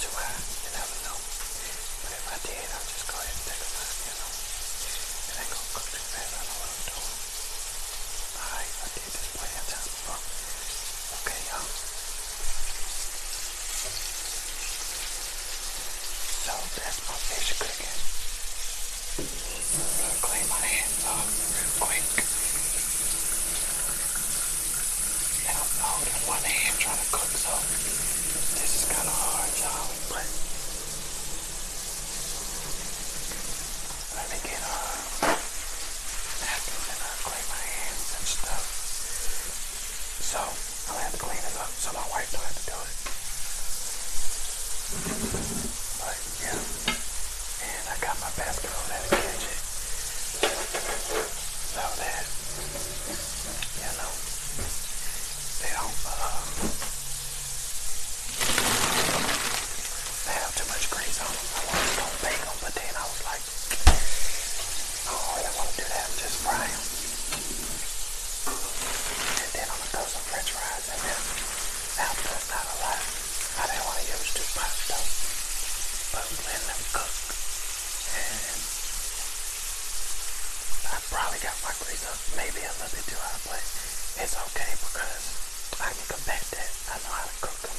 You never know. But if I did, I'll just go ahead and you know. Ain't gonna cook. I know what I'm. Alright, I did this. Okay, y'all. So that's my fish cooking. Gonna clean my hands off real quick. One hand trying to cook, so this is kind of hard, y'all. But I've probably got my grease up maybe a little bit too hot, but it's okay because I can combat that. I know how to cook them.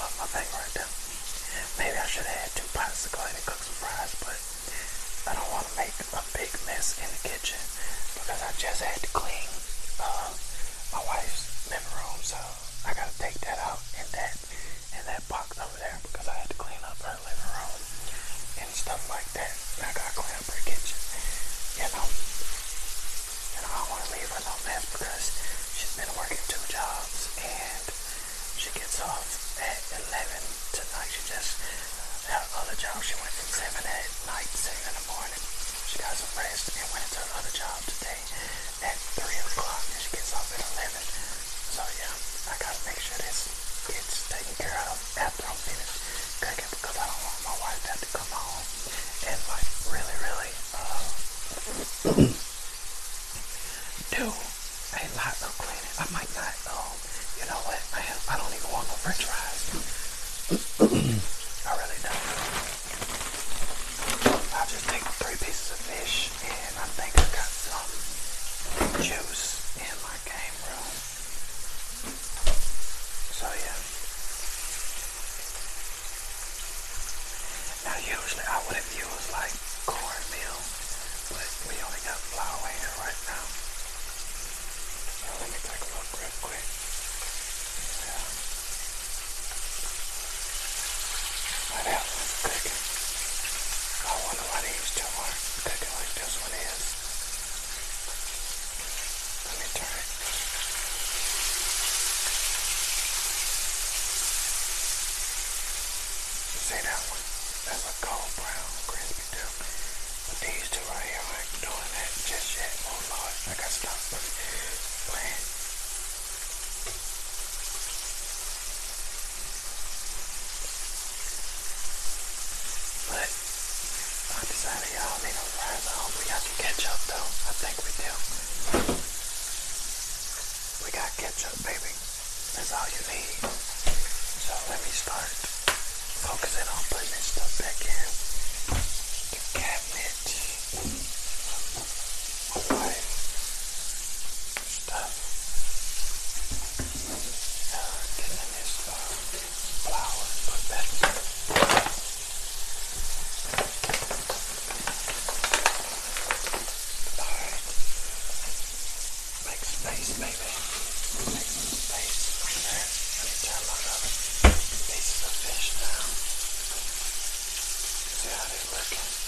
Uh, my thing right there. Maybe I should have had two pots to go ahead and cook some fries, but I don't want to make a big mess in the kitchen because I just had to clean uh, my wife's living room, so I gotta take that out in that in that box over there because I had to clean up her living room and stuff like that. job. She went from 7 at night, 7 in the morning. She got some rest and went into another job today. you. ketchup, baby. That's all you need. So let me start focusing on putting this stuff back in. Okay.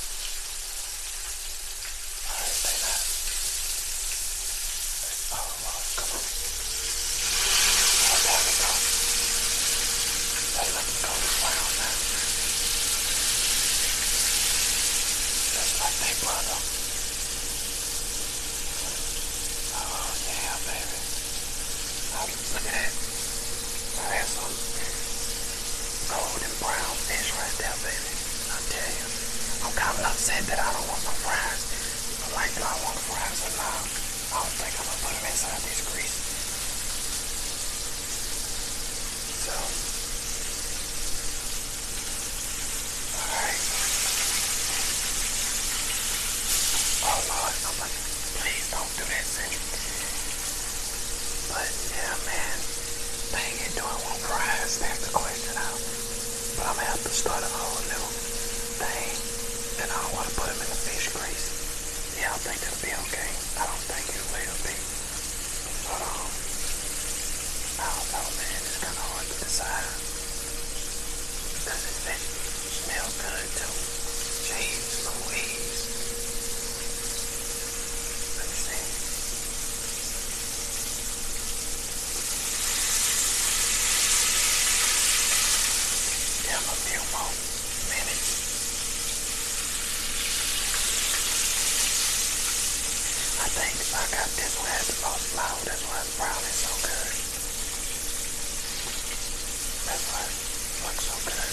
looks so good.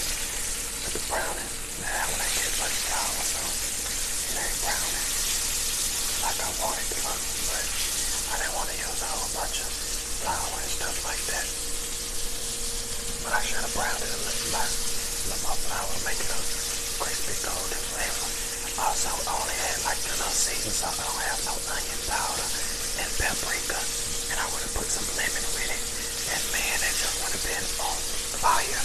But the browning, now when I get like flour, so it ain't browning like I want it to look, but I didn't want to use a whole bunch of flour and stuff like that. But I should have browned it a little more, a little more flour, make it a crispy golden flavor. Also, I only had like the little seasoning, so I don't have no onion powder and paprika. And I would have put some lemon with it. And man, it just would have been on fire.